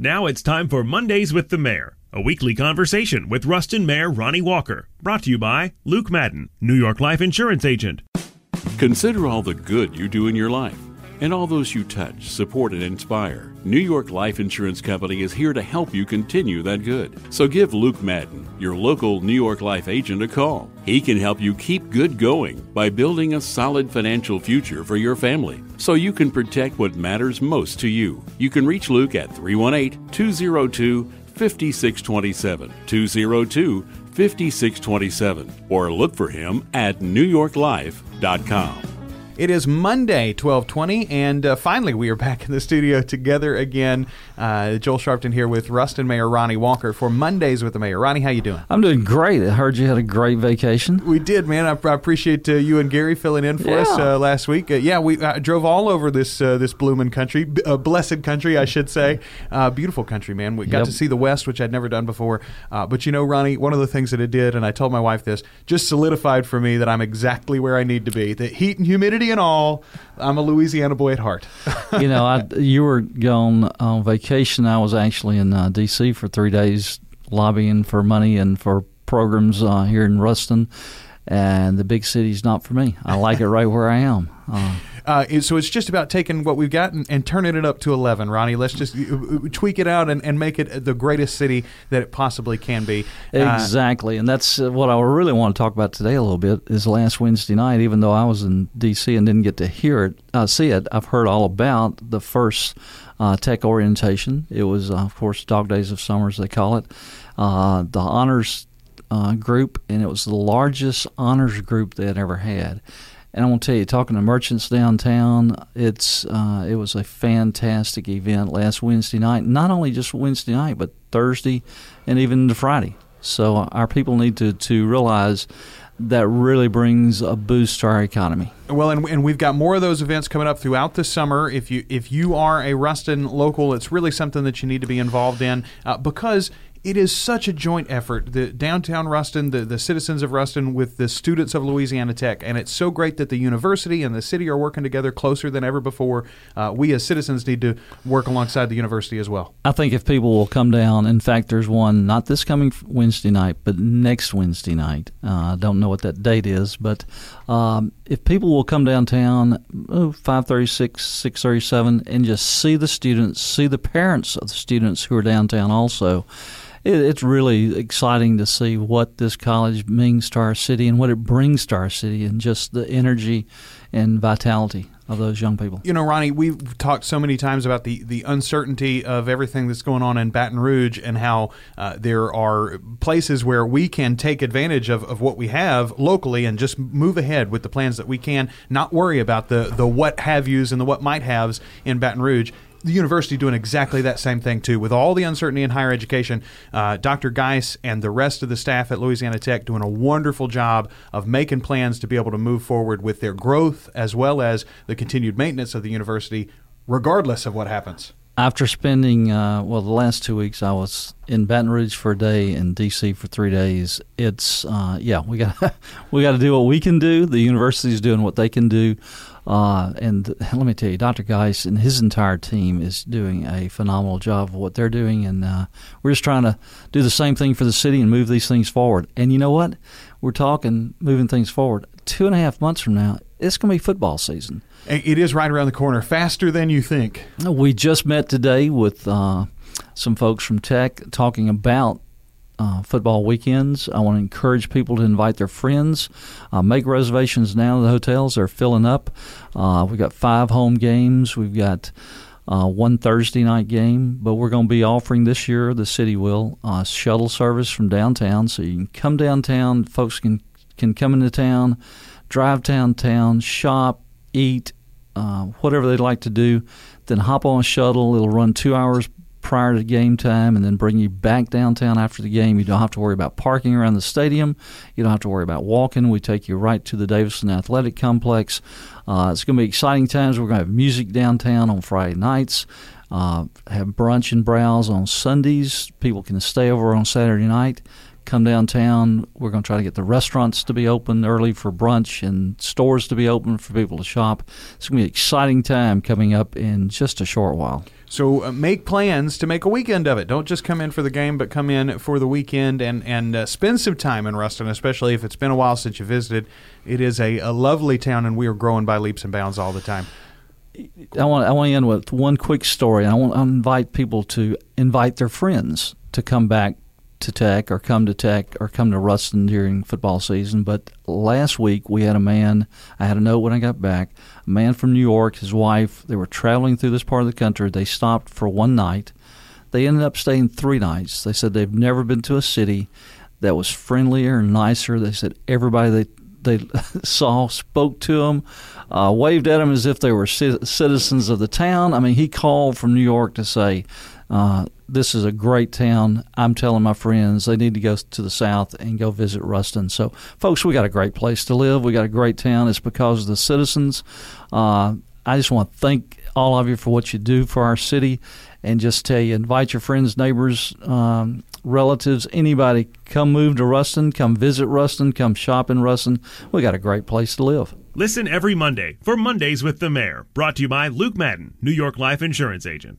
Now it's time for Mondays with the Mayor, a weekly conversation with Ruston Mayor Ronny Walker. Brought to you by Luke Madden, New York Life Insurance Agent. Consider all the good you do in your life and all those you touch, support, and inspire. New York Life Insurance Company is here to help you continue that good. So give Luke Madden, your local New York Life agent, a call. He can help you keep good going by building a solid financial future for your family so you can protect what matters most to you. You can reach Luke at 318 202 5627. 202 5627. Or look for him at newyorklife.com. It is Monday, 1220, and uh, finally we are back in the studio together again. Uh, Joel Sharpton here with Ruston Mayor Ronny Walker for Mondays with the Mayor. Ronny, how you doing? I'm doing great. I heard you had a great vacation. We did, man. I, I appreciate uh, you and Gary filling in for Yeah. us uh, last week. Uh, yeah, we uh, drove all over this uh, this bloomin' country, b- uh, blessed country, I should say. Uh, beautiful country, man. We got Yep. to see the West, which I'd never done before. Uh, but you know, Ronny, one of the things that it did, and I told my wife this, just solidified for me that I'm exactly where I need to be. The heat and humidity and all, I'm a Louisiana boy at heart. you know, I, you were gone on vacation. I was actually in uh, D.C. for three days lobbying for money and for programs uh, here in Ruston. And the big city's not for me. I like it right where I am. Uh, Uh, so it's just about taking what we've got and, and turning it up to 11, Ronny. Let's just uh, uh, tweak it out and, and make it the greatest city that it possibly can be. Uh, Exactly, and that's uh, what I really want to talk about today a little bit. Is last Wednesday night, even though I was in D.C. and didn't get to hear it, uh, see it, I've heard all about the first uh, tech orientation. It was, uh, of course, Dog Days of Summer, as they call it. Uh, the honors uh, group, and it was the largest honors group they had ever had. And I want to tell you, talking to merchants downtown, it's uh, it was a fantastic event last Wednesday night. Not only just Wednesday night, but Thursday and even into Friday. So our people need to to realize that really brings a boost to our economy. Well, and, and we've got more of those events coming up throughout the summer. If you if you are a Ruston local, it's really something that you need to be involved in uh, because it is such a joint effort. The downtown Ruston, the, the citizens of Ruston, with the students of Louisiana Tech, and it's so great that the university and the city are working together closer than ever before. Uh, we as citizens need to work alongside the university as well. I think if people will come down, in fact, there's one not this coming Wednesday night, but next Wednesday night. Uh, I don't know what that date is, but um, if people will come downtown, oh, 536, 637, and just see the students, see the parents of the students who are downtown also, it, it's really exciting to see what this college means to our city and what it brings to our city and just the energy and vitality of those young people. You know, Ronny, we've talked so many times about the, the uncertainty of everything that's going on in Baton Rouge and how uh, there are places where we can take advantage of, of what we have locally and just move ahead with the plans that we can, not worry about the, the what have yous and the what might haves in Baton Rouge. The university doing exactly that same thing too, with all the uncertainty in higher education. Uh, Dr. Guice and the rest of the staff at Louisiana Tech doing a wonderful job of making plans to be able to move forward with their growth as well as the continued maintenance of the university, regardless of what happens. After spending uh, well the last two weeks, I was in Baton Rouge for a day and D.C. for three days. It's uh, yeah, we got we got to do what we can do. The university's doing what they can do, uh, and let me tell you, Dr. Guice and his entire team is doing a phenomenal job of what they're doing, and uh, we're just trying to do the same thing for the city and move these things forward. And you know what? We're talking moving things forward. Two and a half months from now, it's going to be football season. It is right around the corner, faster than you think. We just met today with uh, some folks from Tech talking about uh, football weekends. I want to encourage people to invite their friends. Uh, make reservations now. The hotels are filling up. Uh, we've got five home games. We've got uh, one Thursday night game, but we're going to be offering this year, the city will, uh, shuttle service from downtown. So you can come downtown. Folks can, can come into town, drive downtown, shop, eat, uh, whatever they'd like to do. Then hop on a shuttle. It'll run two hours prior to game time and then bring you back downtown after the game. You don't have to worry about parking around the stadium. You don't have to worry about walking. We take you right to the Davison Athletic Complex. Uh, it's going to be exciting times. We're going to have music downtown on Friday nights. Uh, have brunch and browse on Sundays. People can stay over on Saturday night. Come downtown. We're going to try to get the restaurants to be open early for brunch and stores to be open for people to shop. It's going to be an exciting time coming up in just a short while. So uh, make plans to make a weekend of it. Don't just come in for the game, but come in for the weekend and and uh, spend some time in Ruston, especially if it's been a while since you visited. It is a, a lovely town, and we are growing by leaps and bounds all the time. I want I want to end with one quick story. I want to invite people to invite their friends to come back to Tech or come to Tech or come to Ruston during football season. But last week we had a man. I had a note when I got back. A man from New York, his wife. They were traveling through this part of the country. They stopped for one night. They ended up staying three nights. They said they've never been to a city that was friendlier and nicer. They said everybody they they saw spoke to them, uh, waved at them as if they were citizens of the town. I mean, he called from New York to say uh, this is a great town. I'm telling my friends they need to go to the south and go visit Ruston. So, folks, we got a great place to live. We got a great town. It's because of the citizens. Uh, I just want to thank all of you for what you do for our city, and just tell you, invite your friends, neighbors, um, relatives, anybody. Come move to Ruston. Come visit Ruston. Come shop in Ruston. We got a great place to live. Listen every Monday for Mondays with the Mayor, brought to you by Luke Madden, New York Life Insurance Agent.